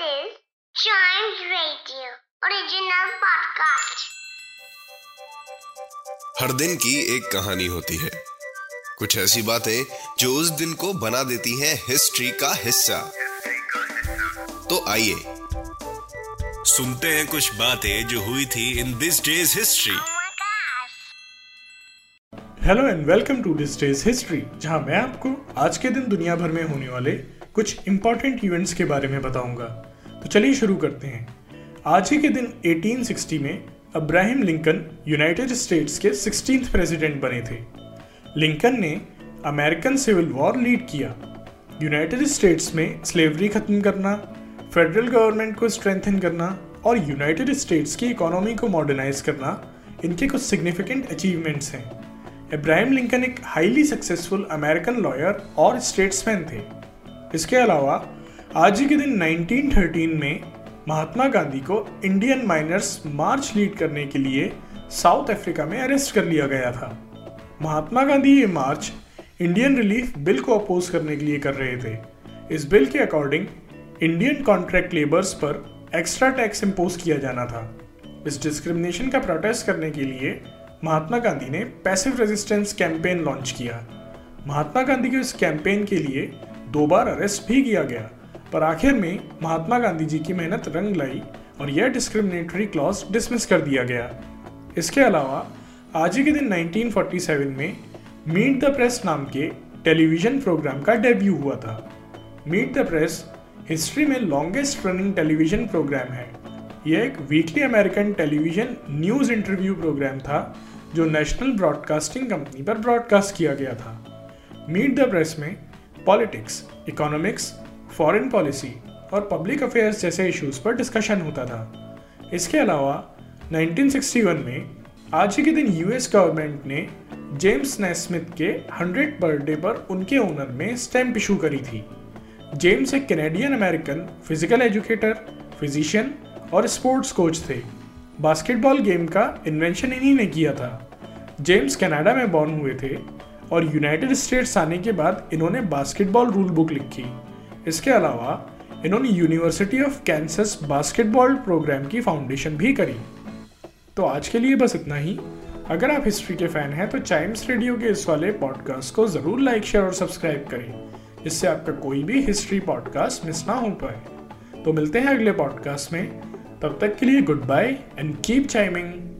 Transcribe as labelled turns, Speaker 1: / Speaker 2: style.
Speaker 1: is Chimes Radio original podcast.
Speaker 2: हर दिन की एक कहानी होती है कुछ ऐसी बातें जो उस दिन को बना देती हैं हिस्ट्री का हिस्सा तो आइए सुनते हैं कुछ बातें जो हुई थी in this day's history.
Speaker 3: Hello and welcome to this day's history जहाँ मैं आपको आज के दिन दुनिया भर में होने वाले कुछ इंपॉर्टेंट इवेंट्स के बारे में बताऊँगा। तो चलिए शुरू करते हैं। आज ही के दिन 1860 में अब्राहम लिंकन यूनाइटेड स्टेट्स के 16th प्रेसिडेंट बने थे। लिंकन ने अमेरिकन सिविल वॉर लीड किया। यूनाइटेड स्टेट्स में स्लेवरी खत्म करना फेडरल गवर्नमेंट को स्ट्रेंथन करना और यूनाइटेड स्टेट्स की इकोनॉमी को मॉडर्नाइज करना इनके कुछ सिग्निफिकेंट अचीवमेंट्स हैं। इब्राहिम लिंकन एक हाईली सक्सेसफुल अमेरिकन लॉयर और स्टेट्समैन थे। इसके अलावा, आज ही के दिन 1913 में महात्मा गांधी को इंडियन माइनर्स मार्च लीड करने के लिए साउथ अफ्रीका में अरेस्ट कर लिया गया था। महात्मा गांधी ये मार्च इंडियन रिलीफ बिल को अपोज करने के लिए कर रहे थे। इस बिल के अकॉर्डिंग इंडियन कॉन्ट्रैक्ट लेबर्स पर एक्स्ट्रा टैक्स इम्पोज किया जाना था। इस डिस्क्रिमिनेशन का प्रोटेस्ट करने के लिए महात्मा गांधी ने पैसिव रेजिस्टेंस कैंपेन लॉन्च किया। महात्मा गांधी के इस कैंपेन के लिए दो बार अरेस्ट भी किया गया। पर आखिर में महात्मा गांधी जी की मेहनत रंग लाई और यह डिस्क्रिमिनेटरी क्लॉज डिसमिस कर दिया गया। इसके अलावा, आज ही के दिन 1947 में मीट द प्रेस नाम के टेलीविज़न प्रोग्राम का डेब्यू हुआ था। मीट द प्रेस हिस्ट्री में लॉन्गेस्ट रनिंग टेलीविज़न प्रोग्राम है। यह एक weekly American television news interview programme था, जो नेशनल ब्रॉडकास्टिंग कंपनी पर ब्रॉडकास्ट किया गया था। मीट द प्रेस में पॉलिटिक्स इकोनॉमिक्स फॉरेन पॉलिसी और पब्लिक अफेयर्स जैसे इश्यूज़ पर डिस्कशन होता था। इसके अलावा 1961 में, आज ही के दिन यूएस गवर्नमेंट ने जेम्स नेस्मिथ के 100 बर्थडे पर उनके ओनर में स्टैम्प इशू करी थी। जेम्स एक Canadian American physical educator physician और स्पोर्ट्स कोच थे। बास्केटबॉल गेम का इन्वेंशन इन्हीं ने किया था। जेम्स कनाडा में बॉर्न हुए थे। और यूनाइटेड स्टेट्स आने के बाद इन्होंने बास्केटबॉल रूल बुक लिखी। इसके अलावा, इन्होंने University of Kansas basketball programme की फाउंडेशन भी करी। तो आज के लिए बस इतना ही। अगर आप हिस्ट्री के फ़ैन हैं तो चाइम्स रेडियो के इस वाले पॉडकास्ट को ज़रूर लाइक शेयर और सब्सक्राइब करें। जिससे आपका कोई भी हिस्ट्री पॉडकास्ट मिस ना हो पाए। तो मिलते हैं अगले पॉडकास्ट में। तब तक के लिए good bye and keep chiming